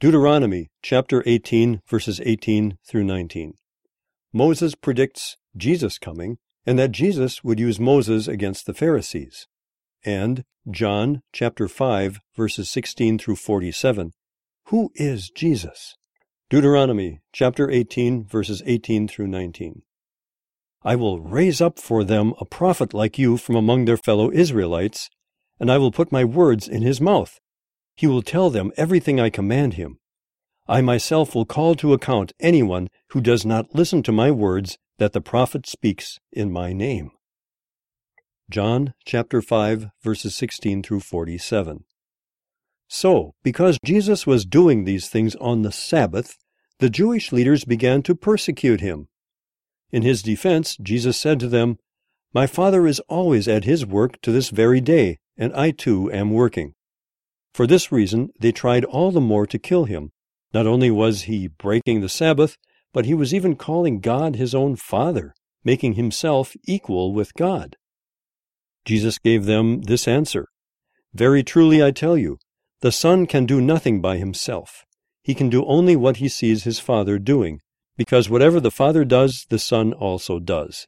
Deuteronomy chapter 18, verses 18 through 19. Moses predicts Jesus coming and that Jesus would use Moses against the Pharisees. And John chapter 5, verses 16 through 47. Who is Jesus? Deuteronomy chapter 18, verses 18 through 19. I will raise up for them a prophet like you from among their fellow Israelites, and I will put my words in his mouth he will tell them everything I command him. I myself will call to account anyone who does not listen to my words that the prophet speaks in my name. John chapter 5 verses 16 through 47. So, because Jesus was doing these things on the Sabbath, the Jewish leaders began to persecute him. In his defense, Jesus said to them, My Father is always at his work to this very day, and I too am working. For this reason, they tried all the more to kill him. Not only was he breaking the Sabbath, but he was even calling God his own Father, making himself equal with God. Jesus gave them this answer Very truly I tell you, the Son can do nothing by himself. He can do only what he sees his Father doing, because whatever the Father does, the Son also does.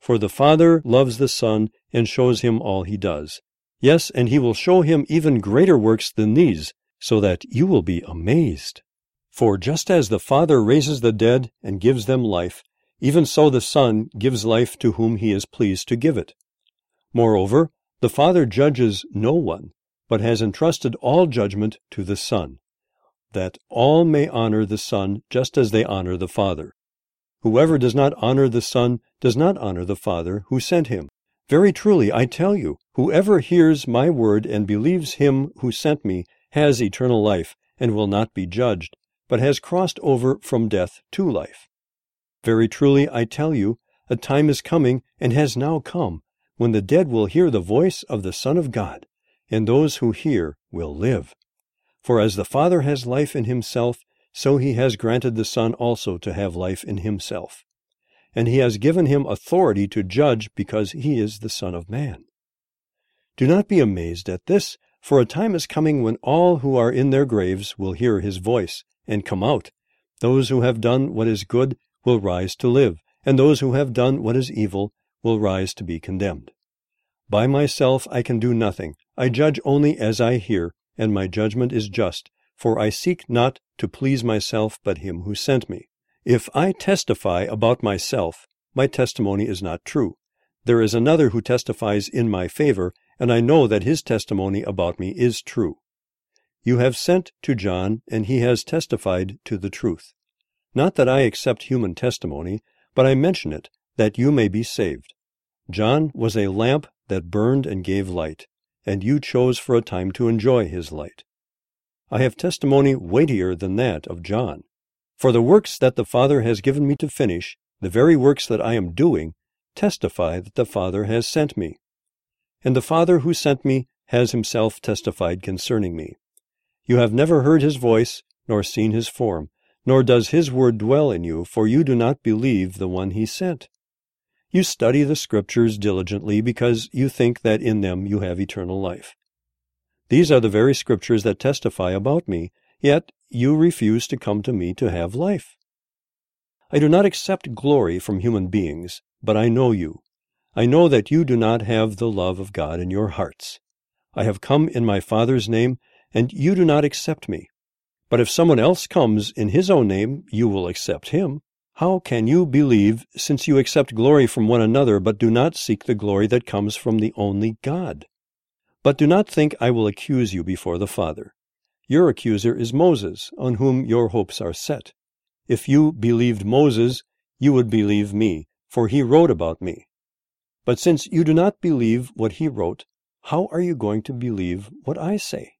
For the Father loves the Son and shows him all he does. Yes, and he will show him even greater works than these, so that you will be amazed. For just as the Father raises the dead and gives them life, even so the Son gives life to whom he is pleased to give it. Moreover, the Father judges no one, but has entrusted all judgment to the Son, that all may honor the Son just as they honor the Father. Whoever does not honor the Son does not honor the Father who sent him. Very truly, I tell you, whoever hears my word and believes him who sent me has eternal life, and will not be judged, but has crossed over from death to life. Very truly, I tell you, a time is coming, and has now come, when the dead will hear the voice of the Son of God, and those who hear will live. For as the Father has life in himself, so he has granted the Son also to have life in himself and he has given him authority to judge because he is the Son of Man. Do not be amazed at this, for a time is coming when all who are in their graves will hear his voice and come out. Those who have done what is good will rise to live, and those who have done what is evil will rise to be condemned. By myself I can do nothing. I judge only as I hear, and my judgment is just, for I seek not to please myself but him who sent me. If I testify about myself, my testimony is not true. There is another who testifies in my favor, and I know that his testimony about me is true. You have sent to John, and he has testified to the truth. Not that I accept human testimony, but I mention it, that you may be saved. John was a lamp that burned and gave light, and you chose for a time to enjoy his light. I have testimony weightier than that of John. For the works that the Father has given me to finish, the very works that I am doing, testify that the Father has sent me. And the Father who sent me has himself testified concerning me. You have never heard his voice, nor seen his form, nor does his word dwell in you, for you do not believe the one he sent. You study the Scriptures diligently because you think that in them you have eternal life. These are the very Scriptures that testify about me, Yet you refuse to come to me to have life. I do not accept glory from human beings, but I know you. I know that you do not have the love of God in your hearts. I have come in my Father's name, and you do not accept me. But if someone else comes in his own name, you will accept him. How can you believe, since you accept glory from one another, but do not seek the glory that comes from the only God? But do not think I will accuse you before the Father. Your accuser is Moses, on whom your hopes are set. If you believed Moses, you would believe me, for he wrote about me. But since you do not believe what he wrote, how are you going to believe what I say?